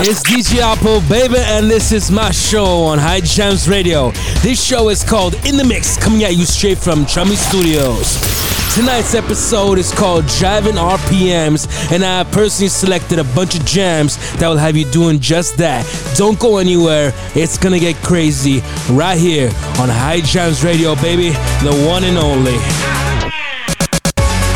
It's DJ Apple, baby, and this is my show on High Jams Radio. This show is called In the Mix, coming at you straight from Chummy Studios. Tonight's episode is called Driving RPMs, and I personally selected a bunch of jams that will have you doing just that. Don't go anywhere, it's gonna get crazy right here on High Jams Radio, baby, the one and only.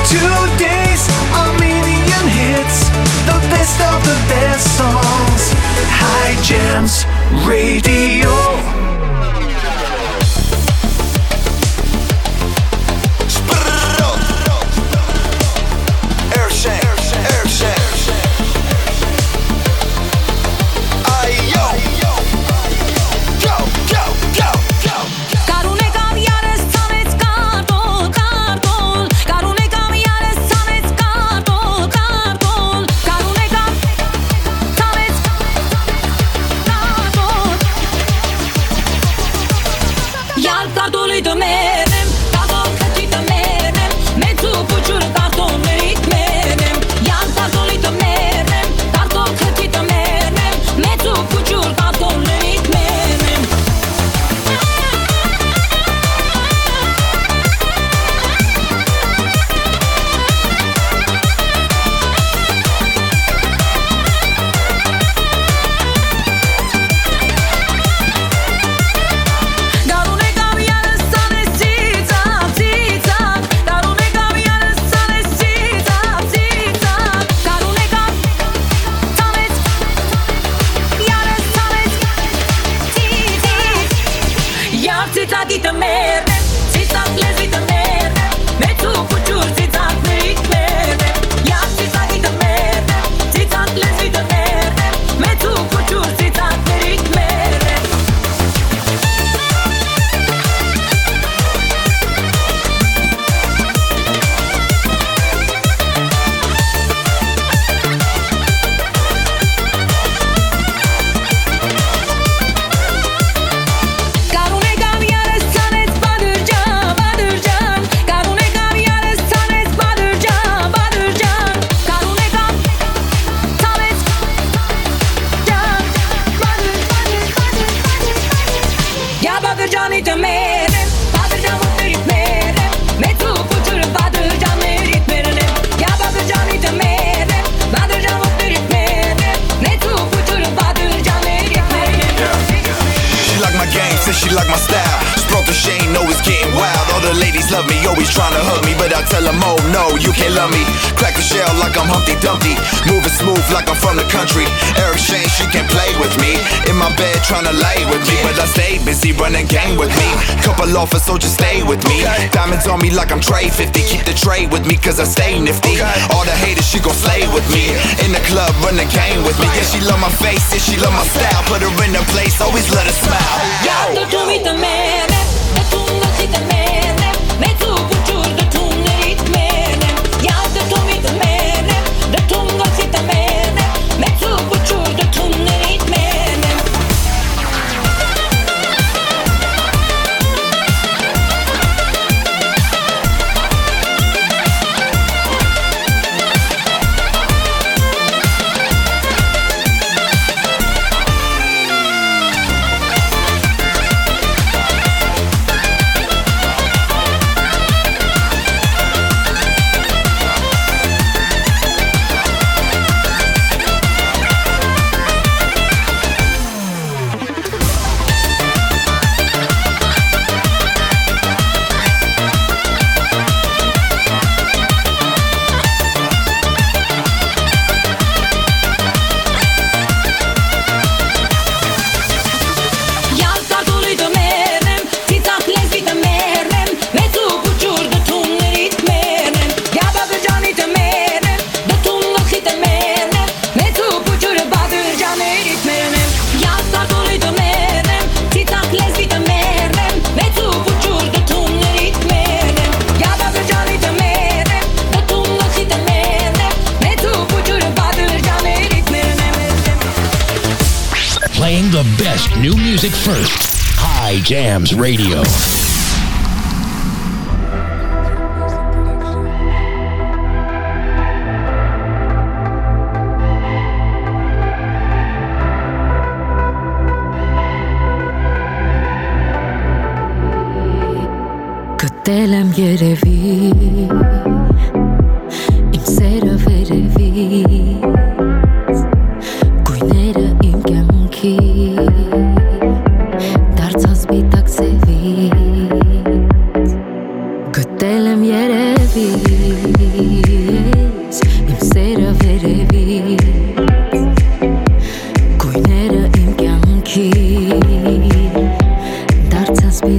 Two days, a million hits, the best of the best songs. High Jams Radio.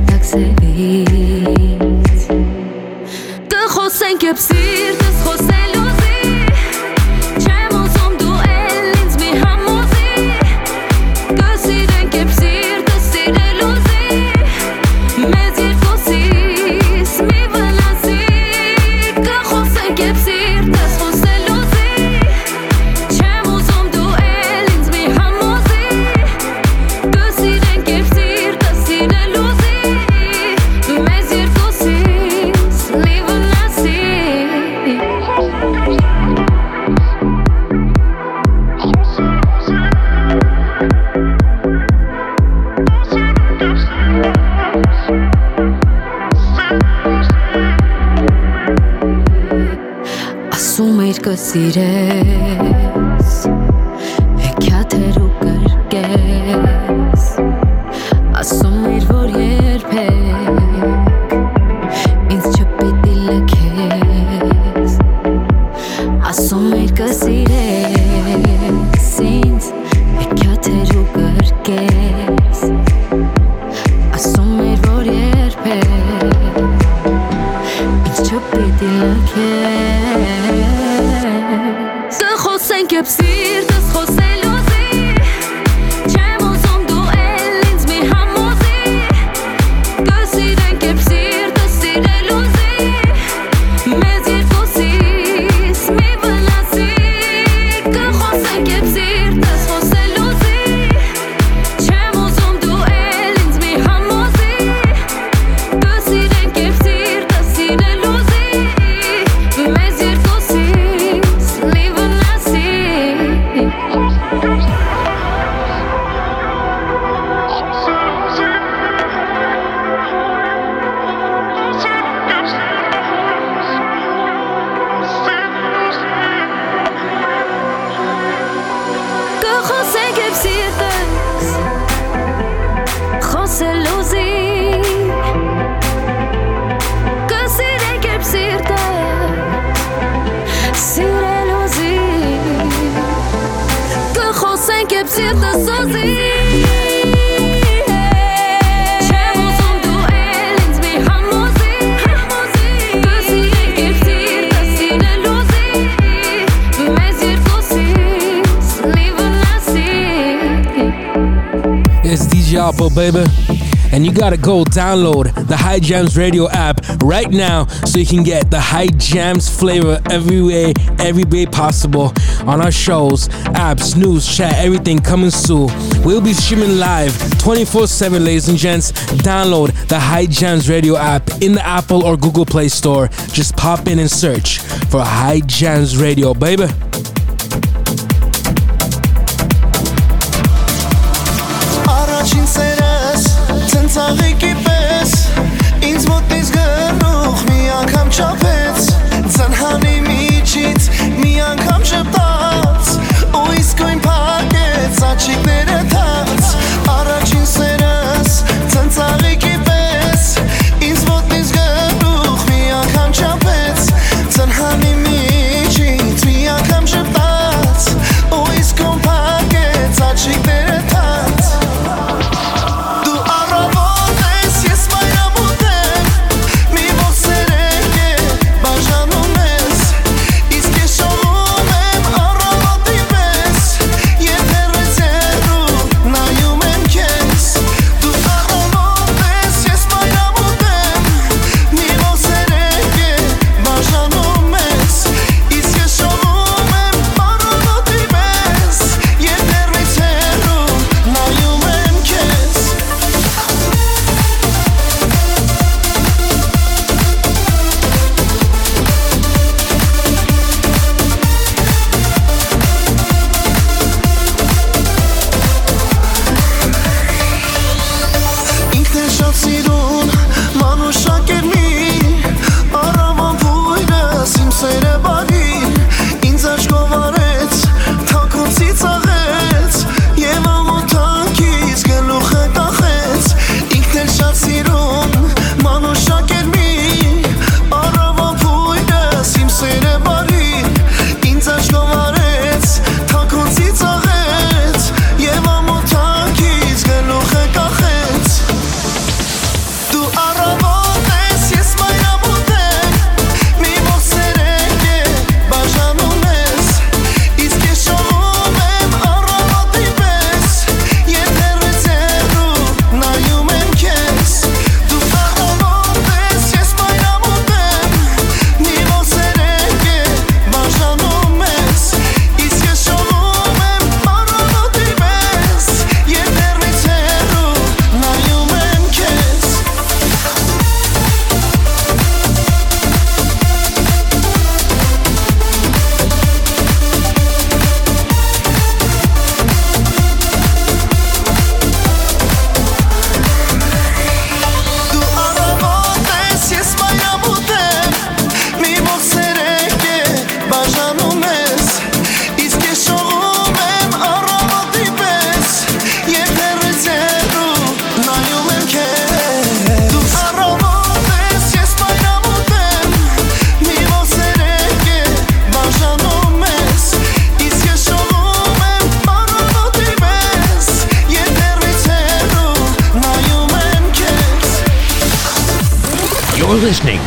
տաքսելից Կխոսենք եպ սիրտս խոսել Sirene baby. And you gotta go download the High Jams Radio app right now so you can get the High Jams flavor every way, every way possible on our shows, apps, news, chat, everything coming soon. We'll be streaming live 24 7, ladies and gents. Download the High Jams Radio app in the Apple or Google Play Store. Just pop in and search for High Jams Radio, baby.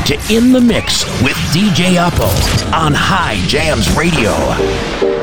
to In the Mix with DJ Upo on High Jams Radio.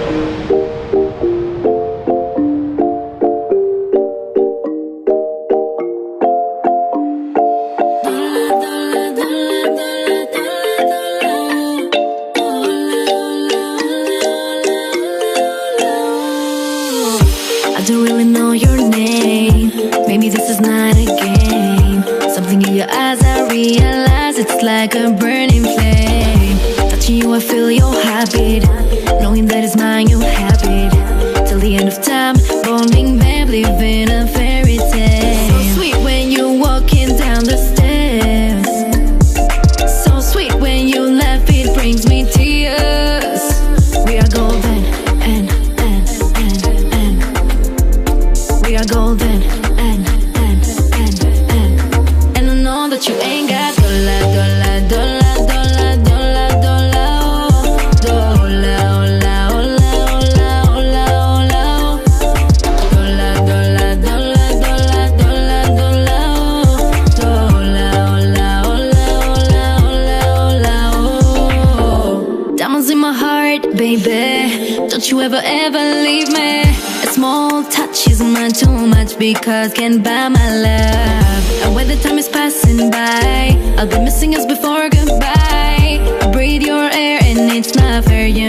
Don't you ever, ever leave me. A small touch is mine too much Because can't buy my love. And when the time is passing by I'll be missing us before goodbye. I breathe your air and it's not fair, yeah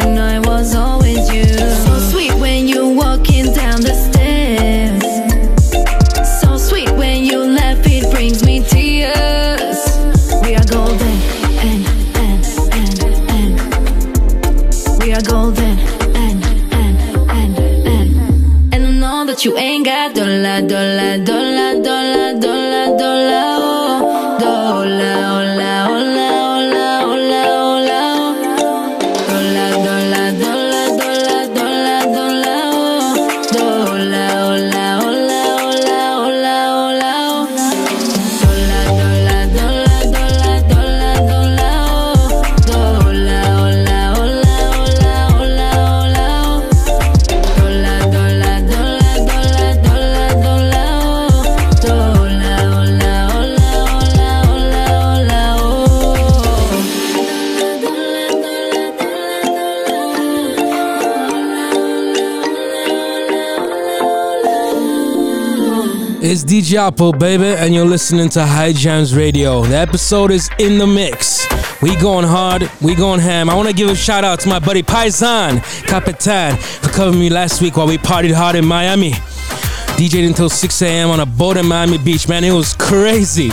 DJ Apple, baby, and you're listening to High Jams Radio. The episode is in the mix. We going hard, we going ham. I want to give a shout out to my buddy Paisan Capitan for covering me last week while we partied hard in Miami. DJed until 6 a.m. on a boat in Miami Beach, man. It was crazy.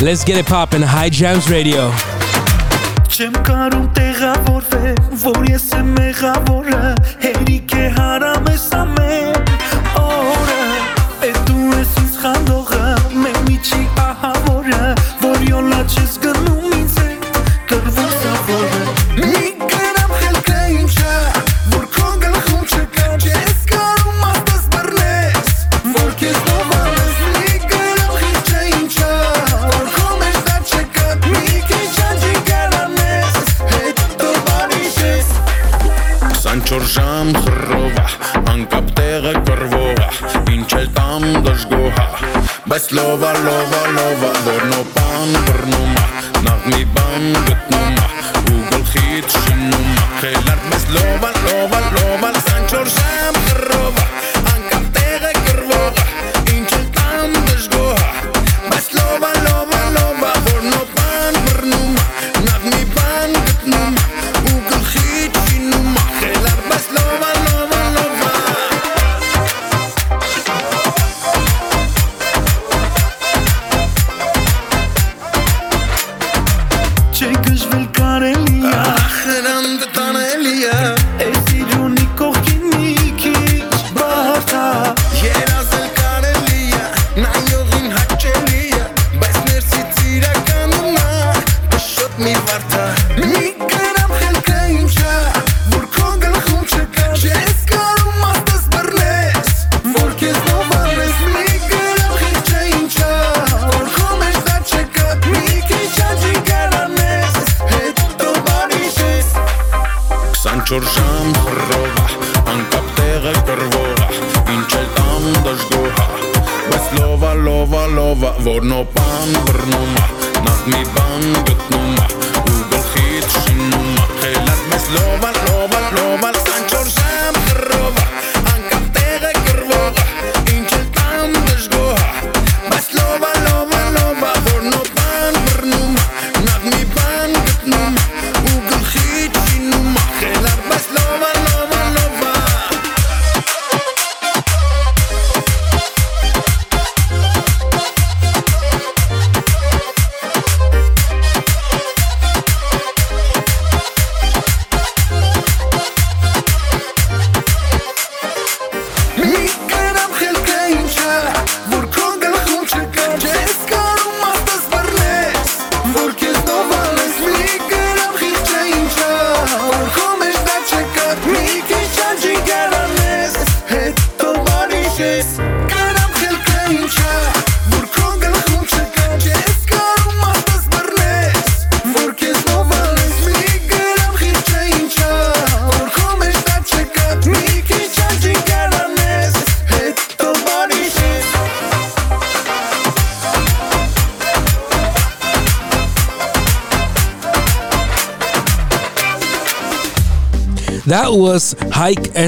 Let's get it poppin', High Jams Radio.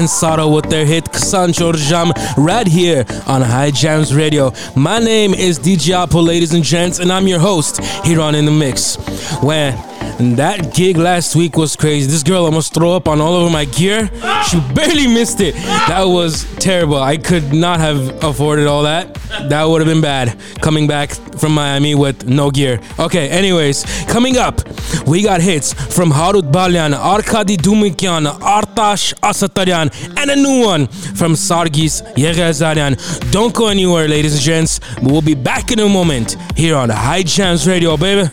And Sara with their hit Ksan Jorjam right here on High Jams Radio. My name is DJ Apple, ladies and gents, and I'm your host here on In the Mix. When that gig last week was crazy. This girl almost threw up on all over my gear. She barely missed it. That was terrible. I could not have afforded all that. That would have been bad. Coming back from Miami with no gear. Okay, anyways, coming up, we got hits from Harut Balyan, Arkady Dumikyan, Artash Asataryan, and a new one from Sargis Yeghazaryan. Don't go anywhere, ladies and gents. We'll be back in a moment here on High Jams Radio, baby.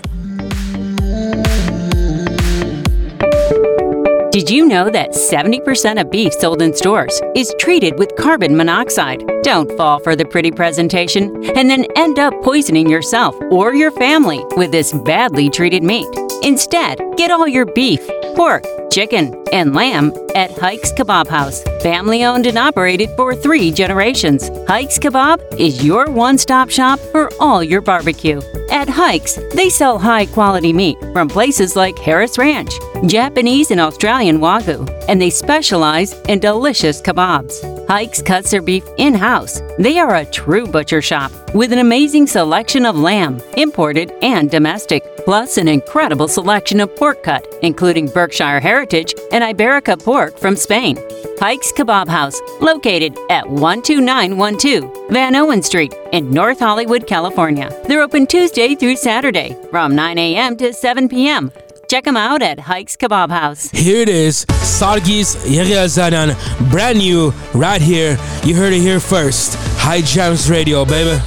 Did you know that 70% of beef sold in stores is treated with carbon monoxide? Don't fall for the pretty presentation and then end up poisoning yourself or your family with this badly treated meat. Instead, get all your beef, pork, chicken, and lamb at Hikes Kebab House. Family owned and operated for three generations. Hikes Kebab is your one stop shop for all your barbecue. At Hikes, they sell high quality meat from places like Harris Ranch, Japanese and Australian Wagyu, and they specialize in delicious kebabs. Hikes cuts their beef in house. They are a true butcher shop with an amazing selection of lamb, imported and domestic, plus an incredible selection of pork cut, including Berkshire Heritage and Iberica pork from Spain. Hikes Kebab House, located at 12912 Vanowen Street in North Hollywood, California. They're open Tuesday through Saturday from 9 a.m. to 7 p.m. Check them out at Hikes Kebab House. Here it is, Sargis Yeghazaryan, brand new, right here. You heard it here first. High Jams Radio, baby.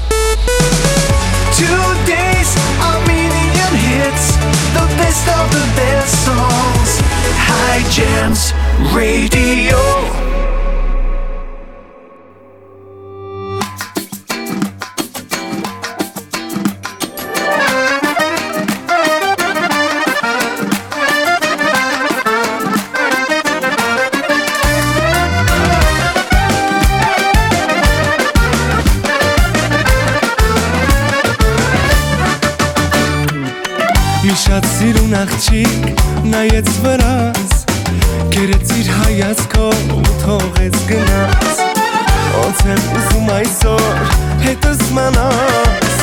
Two days, a million hits, the best of the best songs. High Jams Radio. Աղջիկ նայեց վրաս Կերեց իր հայացքով ու թողեց գնաց Ոնց եմ ուզում այսօր հետս մնաս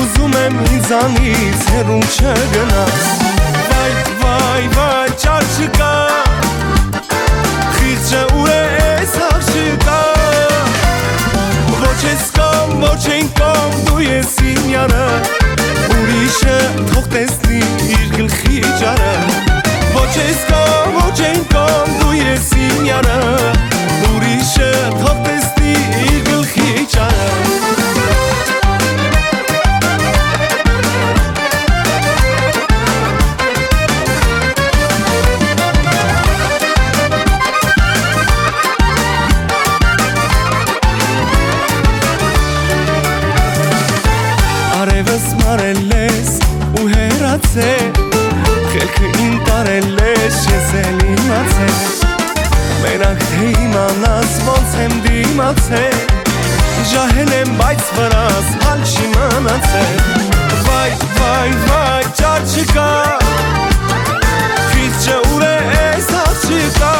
Ուզում եմ ինձանից հեռուն չգնաս Վայ, վայ, վայ, ճար չկա Խիղճը ու է այս աղջիկա Ոչ ես կom, ոչ են կom, դու ես իմ յարը Ուրիշը թող տեսնի իր գլխի ջարը Ոչ ես կom, ոչ են կom, դու ես իմ յարը Ուրիշը թող տեսնի իր գլխի ջարը ջահել եմ, բայց վրաս հալ չի մնացել Վայ, վայ, վայ, ճար չկա Քից չէ ուր է ես հալ չկա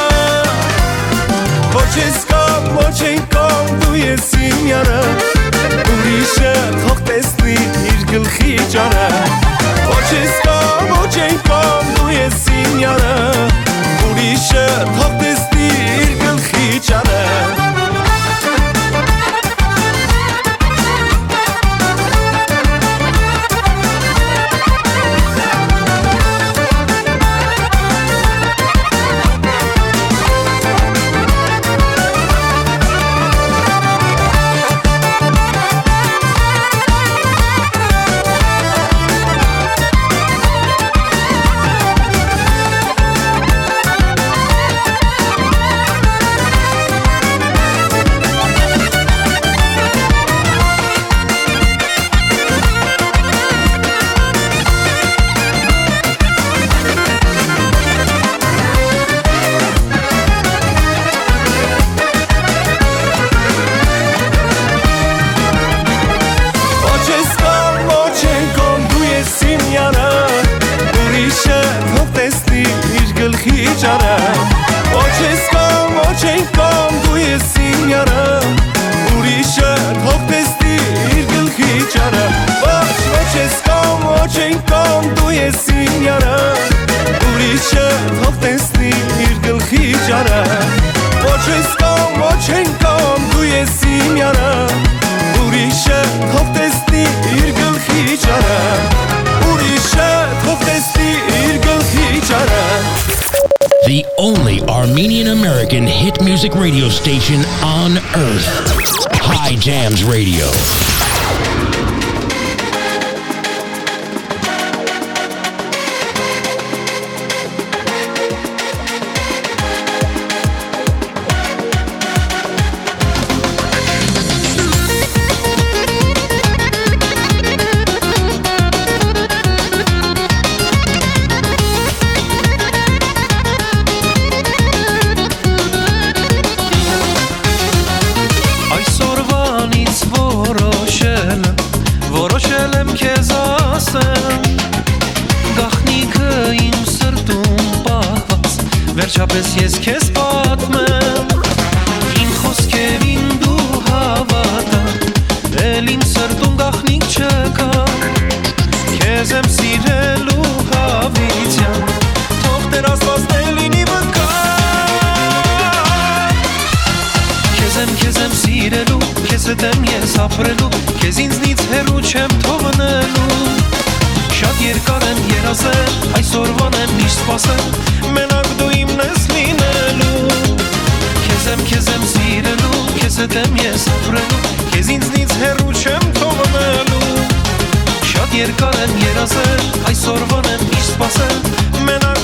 Ոչ ես կամ, ոչ են կամ, դու ես իմ յարը Ուրիշը թող տեսնի իր գլխի ճարը Ոչ ես կամ, ոչ են կամ, դու ես իմ յարը Ուրիշը թող տեսնի գիտեմ ես ապրելու Քեզ ինձնից հեռու չեմ թողնելու Շատ երկար եմ երազել, այսօրվան եմ միշտ սպասել Մենակ դու իմն ես լինելու Քեզ եմ, քեզ եմ սիրելու, քեզ հետ եմ ես ապրելու Քեզ ինձնից հեռու չեմ թողնելու Շատ երկար եմ երազել, այսօրվան եմ միշտ սպասել Մենակ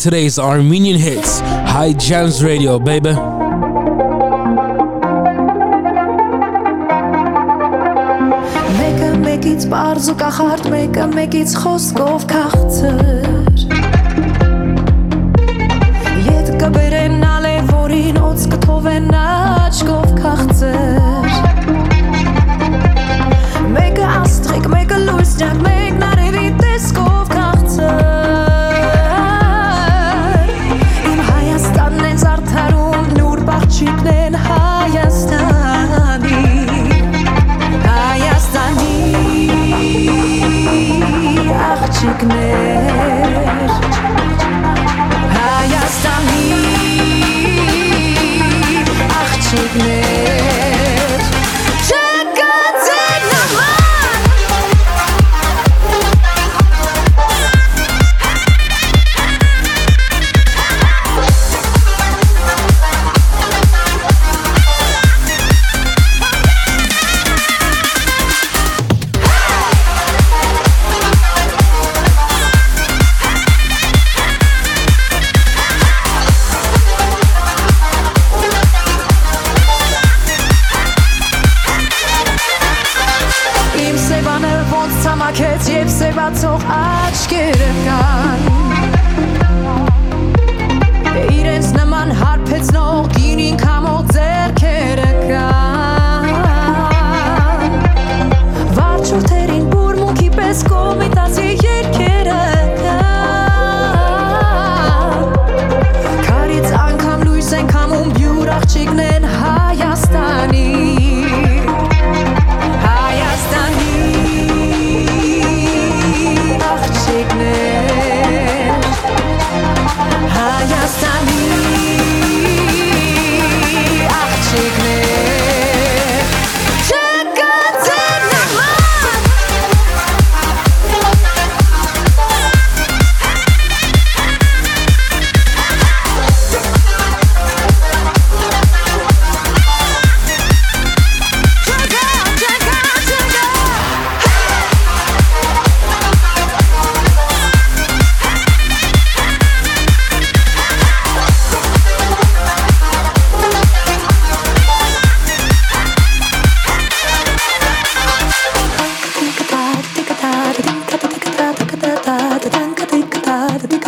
today's Armenian hits, High Jams Radio, baby. Մեկը մեկից բարձ ու կախարդ, մեկը մեկից խոսքով քաղցր Ետ կբերեն ալե, որին օծ կթովեն աչկով քաղցր Մեկը աստղիկ, մեկը լույս ճակ, with me.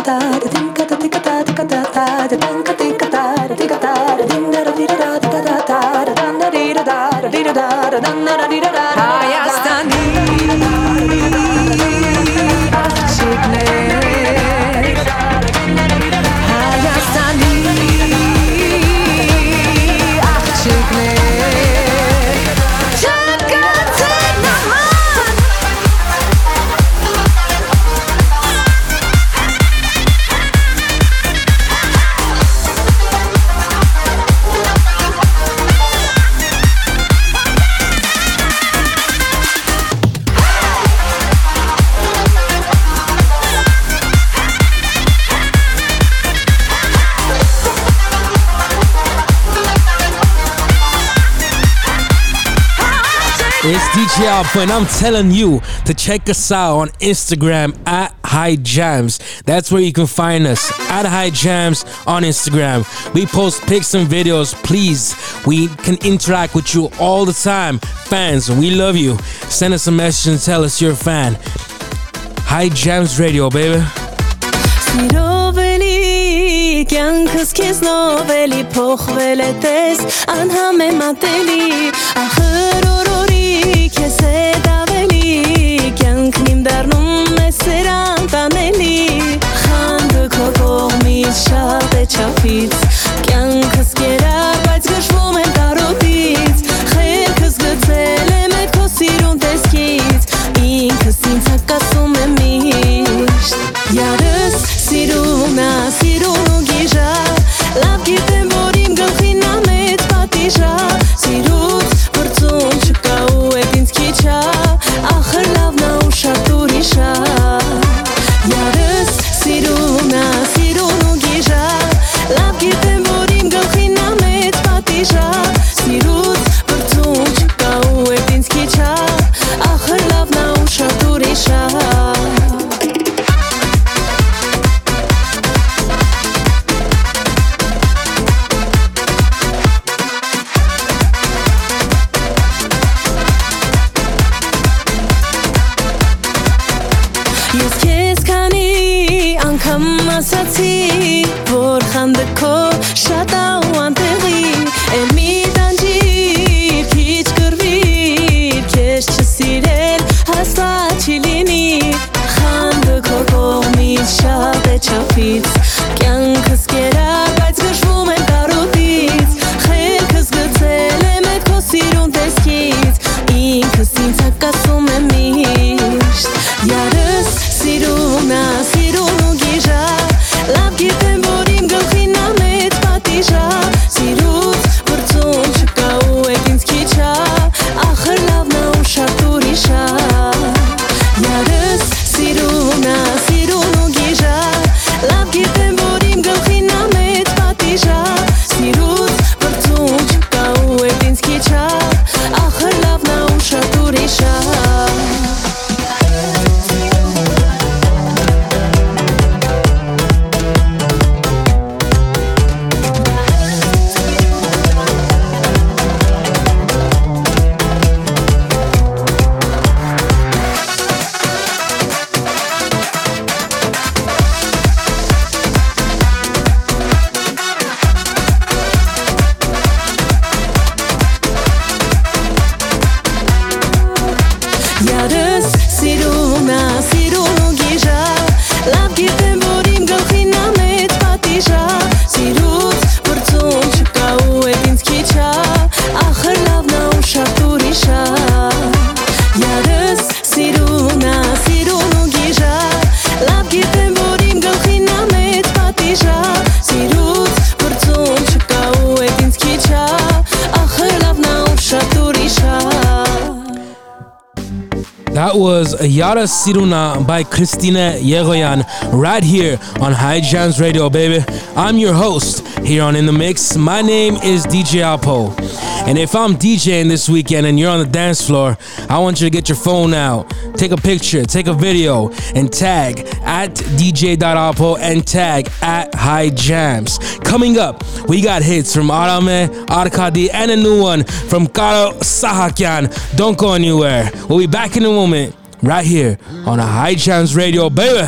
da da da da da Yeah, and I'm telling you to check us out on Instagram at High Jams. That's where you can find us at High Jams on Instagram. We post pics and videos. Please, we can interact with you all the time. Fans, we love you. Send us a message and tell us you're a fan. High Jams Radio, baby. Քեզ հետ ավելի կյանքն իմ դառնում է սերան տանելի խանդը քո կողմից շատ է չափից կյանքս կերա բայց գժվում եմ տարոտից խելքս գցել եմ այդ քո սիրուն տեսքից ինքս ինձ հակասում եմ միշտ Յարս սիրուն ա սիրուն ու գիժա լավ գիտեմ որ կանդը was Yara Siruna by Christina Yegoyan right here on High Jams Radio, baby. I'm your host here on In the Mix. My name is DJ Alpo. And if I'm DJing this weekend and you're on the dance floor, I want you to get your phone out, take a picture, take a video, and tag at DJ.alpo and tag at High Jams. Coming up, we got hits from Arame, Arkadi, and a new one from Karo Sahakyan. Don't go anywhere. We'll be back in a moment, right here on a High Jams Radio, baby.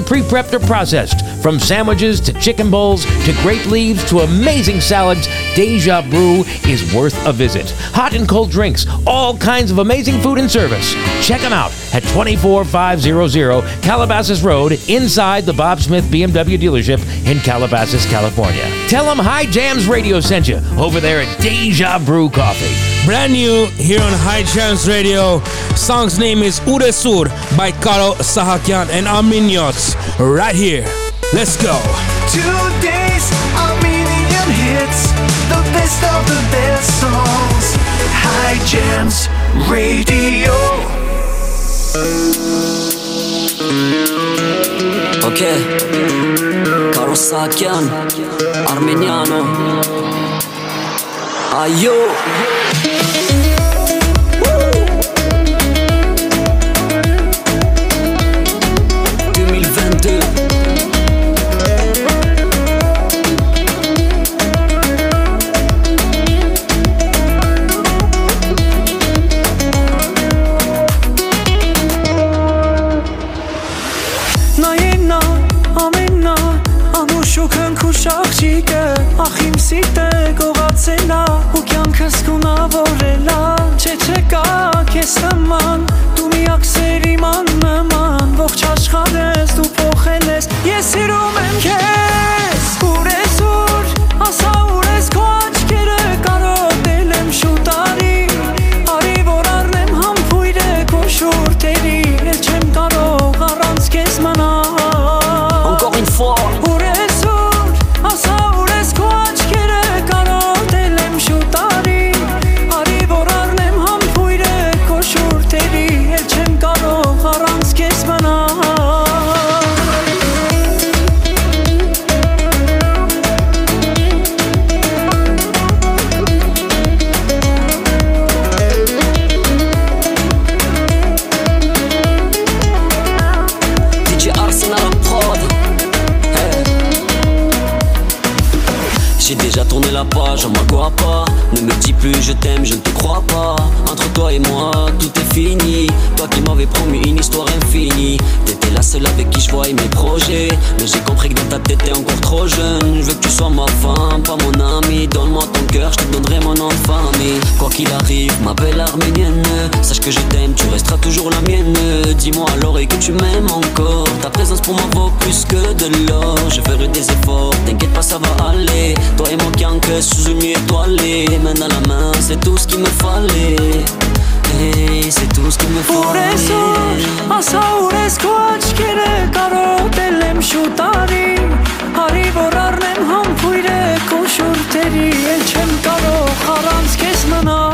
pre prepped or processed. From sandwiches to chicken bowls to grape leaves to amazing salads, Deja Brew is worth a visit. Hot and cold drinks, all kinds of amazing food and service. Check them out at 24500 Calabasas Road inside the Bob Smith BMW dealership in Calabasas, California. Tell them High Jams Radio sent you over there at Deja Brew Coffee. Brand new here on High Jams Radio. Song's name is Uresur by Karo Sahakyan and Arminios. Right here. Let's go. Today's Armenian hits, the best of the best songs. High Jams Radio. Okay. Karo Sahakyan, Armeniano. Ayo. Նման Ողջ աշխարհս դու փոխել ես, ես սիրում եմ քեզ arménienne, sache que je t'aime, tu resteras toujours la mienne. Dis-moi à l'oreille que tu m'aimes encore. Ta présence pour moi vaut plus que de l'or. Je ferai des efforts, t'inquiète pas, ça va aller. Toi et mon que sous une nuit étoilée. Main dans la main, c'est tout ce qu'il me fallait. Hey, c'est tout ce qu'il me fallait. ասա ուր ես քո աչքերը կարոտել եմ շուտ արի Արի որ առնեմ համբույրը քո շուրթերի Էլ չեմ կարող առանց քեզ մնալ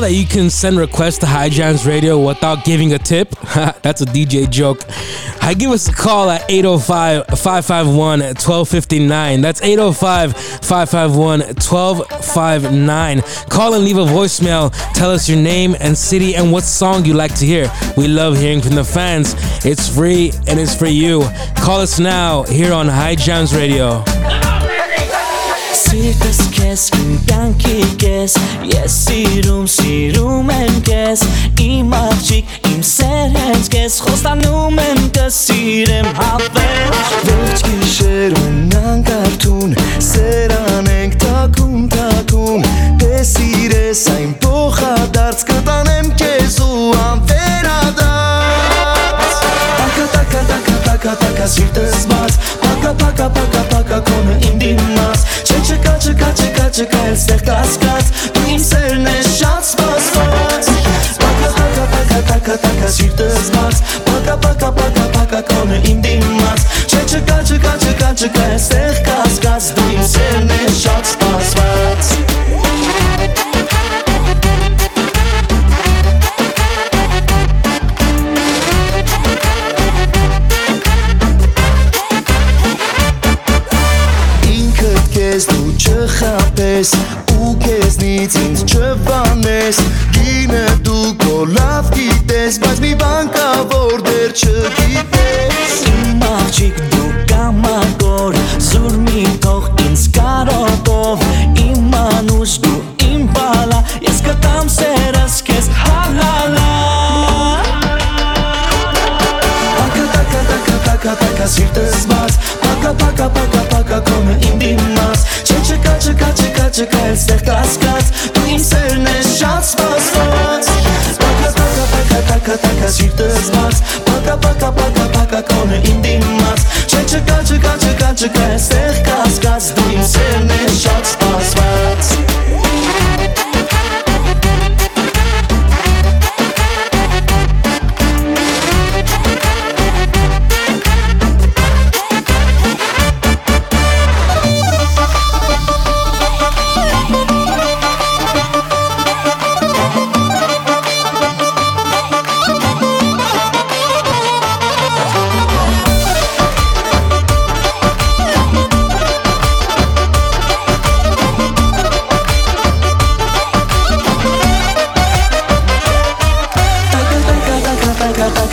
That you can send requests to High Jams Radio without giving a tip? That's a DJ joke. I give us a call at 805 551 1259. That's 805 551 1259. Call and leave a voicemail. Tell us your name and city and what song you like to hear. We love hearing from the fans. It's free and it's for you. Call us now here on High Jams Radio. Սիրտս քեզ կյանքի կես Ես սիրում, սիրում եմ քեզ Իմ աղջիկ, իմ սեր հենց քեզ Խոստանում եմ կսիրեմ հավերջ Վերջ գիշերում նանկարդուն Սերան ենք թակում, թակում Դե սիրես այն փոխադարձ Կտանեմ քեզ ու անվերադարձ Տակա, տակա, տակա, տակա, տակա Սիրտս բաց Պակա, պակա, պակա, պակա Կոնը իմ դիմաց չկա, չկա, չկա, Էլ սեր կասկած Դու իմ սերն ես շատ սպասված Պակա, պակա, պակա, տակա, տակա Սիրտս բաց Պակա, պակա, պակա, պակա Կոնը իմ դիմաց Չէ, չկա, չկա, չկա, չկա Էլ սեր կասկած Դու իմ սերն ես շատ սպասված ինքդ քեզ դու չխապես ու քեզնից ինձ չվանես գինը դու քո լավ գիտես բայց մի բան կա որ դեռ չգիտես Իմ աղջիկ դու կամակոր Զուր մի թող ինձ կարոտով Իմ անուշ դու իմ բալա Ես կտամ սերս քեզ հալալա տակա սիրտս բաց պակա կոնը իմ չկա չկա էլ սեր կասկած Դու իմ սերն ես շատ սպասված Պակա տակա տակա տակա տակա սիրտս բաց Պակա պակա պակա պակա կոնը իմ դիմաց Չէ չկա չկա չկա չկա սեր կասկած Դու իմ սերն ես շատ սպասված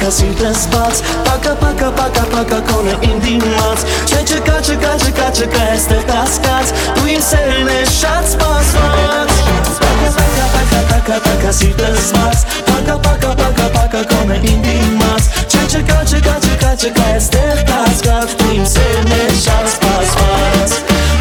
պակա սիրտս բաց Պակա, պակա, պակա, պակա կոնը իմ դիմաց Չէ չկա, չկա, չկա, չկա այստեղ կասկած Դու իմ սերն է շատ սպասված Պակա, պակա, պակա, պակա, պակա սիրտս բաց Պակա, պակա, պակա, պակա կոնը իմ դիմաց Չէ չկա, չկա, չկա, չկա այստեղ կասկած Դու իմ սերն է շատ սպասված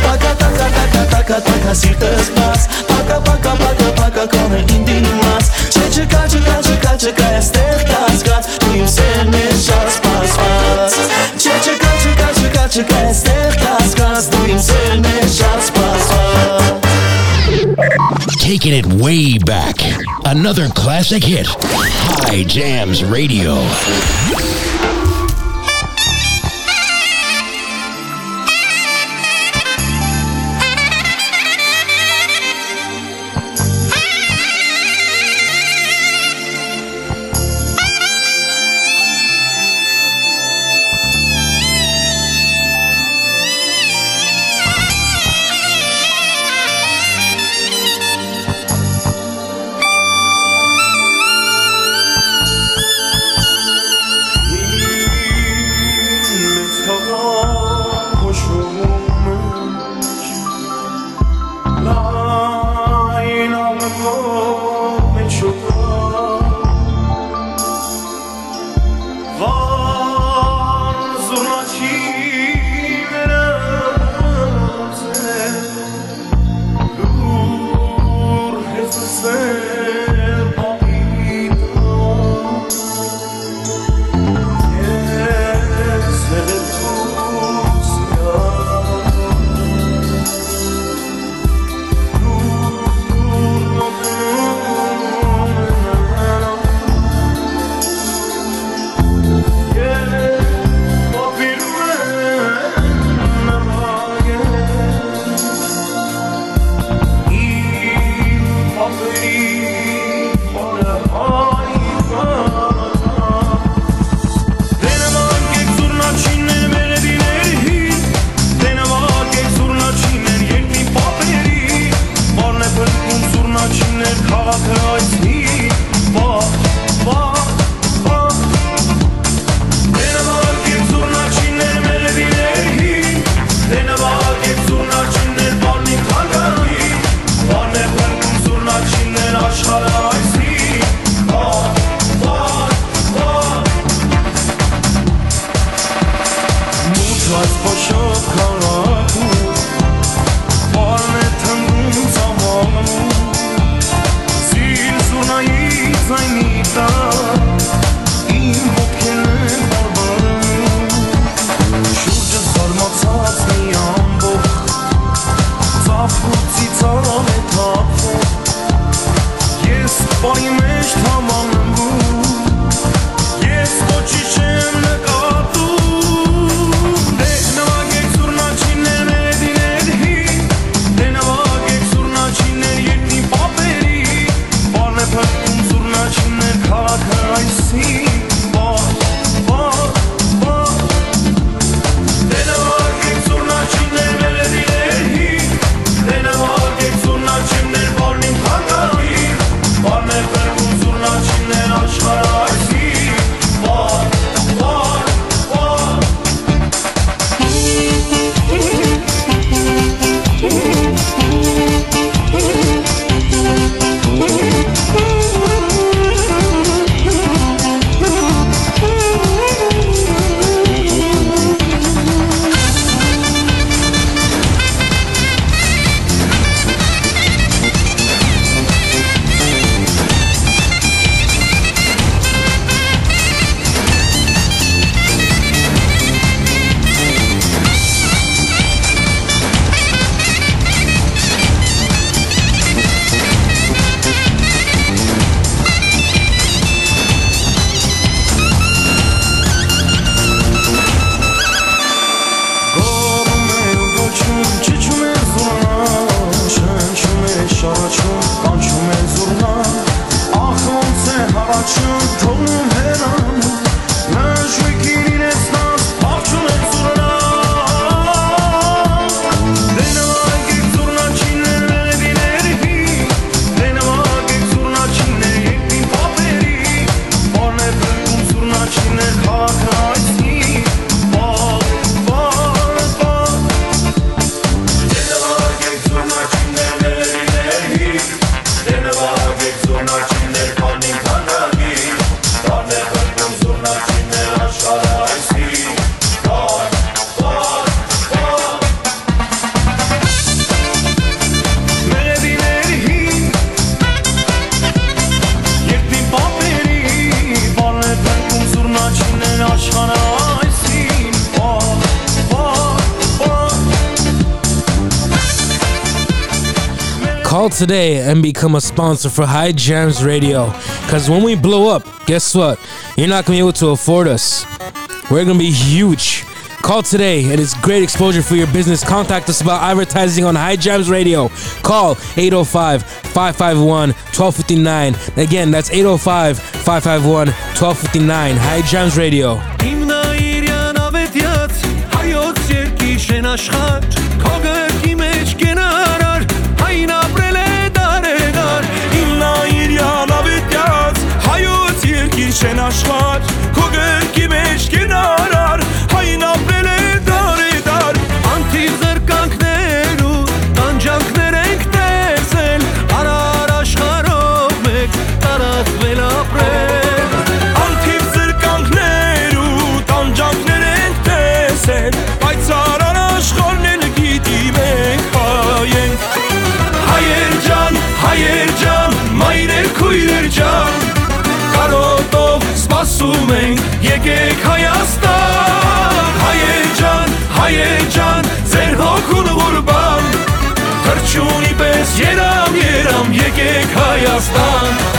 Պակա, պակա, պակա, պակա, պակա սիրտս բաց пока-пока-пока-пока Кроме Индии нас Ще чека, чека, чека, чекає стегта згад Ти все не час спас Ще чека, чека, чека, чекає стегта згад Ти все не час спас Taking it way back. Another classic hit. High Jams Radio. Coloca today and become a sponsor for High Jams Radio. Because when we blow up, guess what? You're not going to be able to afford us. We're going to be huge. Call today. It is great exposure for your business. Contact us about advertising on High Jams Radio. Call 805 551 1259. Again, that's 805 551 1259. High Jams Radio. için aşklar Kugel gibi eşkin հայեր ջան ձեր հոգուն ուրբան թրջունի պես երամ երամ եկեք հայաստան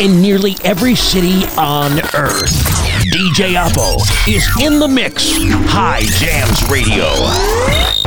in nearly every city on earth. DJ Alpo is in the mix. High Jams Radio.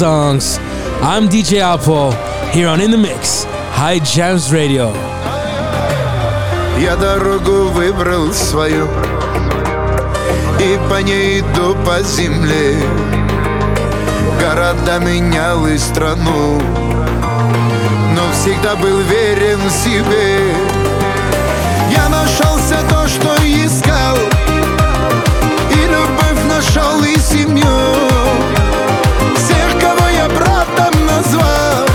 songs. I'm DJ Apple here on In the Mix, High Jams Radio. Я дорогу выбрал свою И по ней иду по земле Города менял и страну Но всегда был верен себе Я нашелся то, что искал И любовь нашел, и семью zła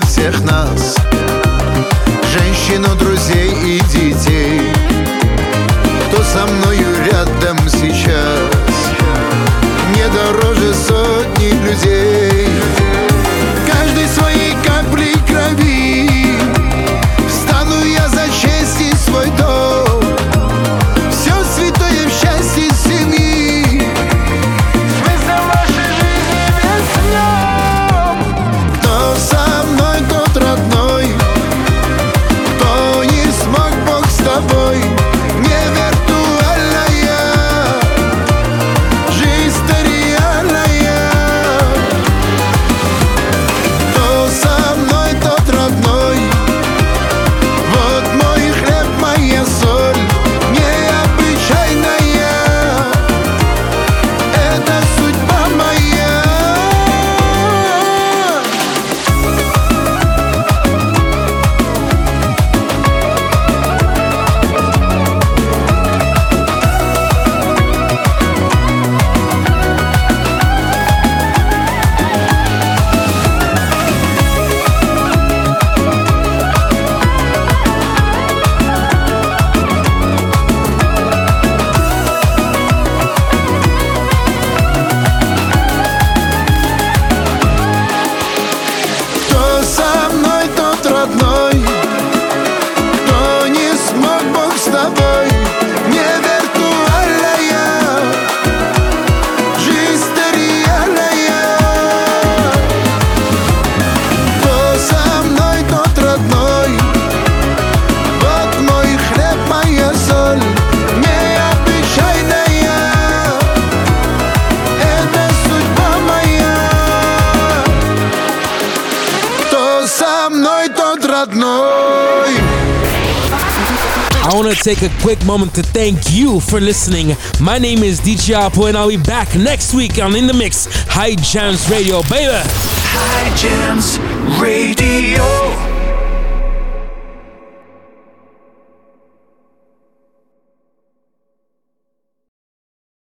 всех нас. Женщину, друзей quick moment to thank you for listening. My name is DJ Alpo, and I'll be back next week on In the Mix High Jams Radio, baby. High Jams Radio.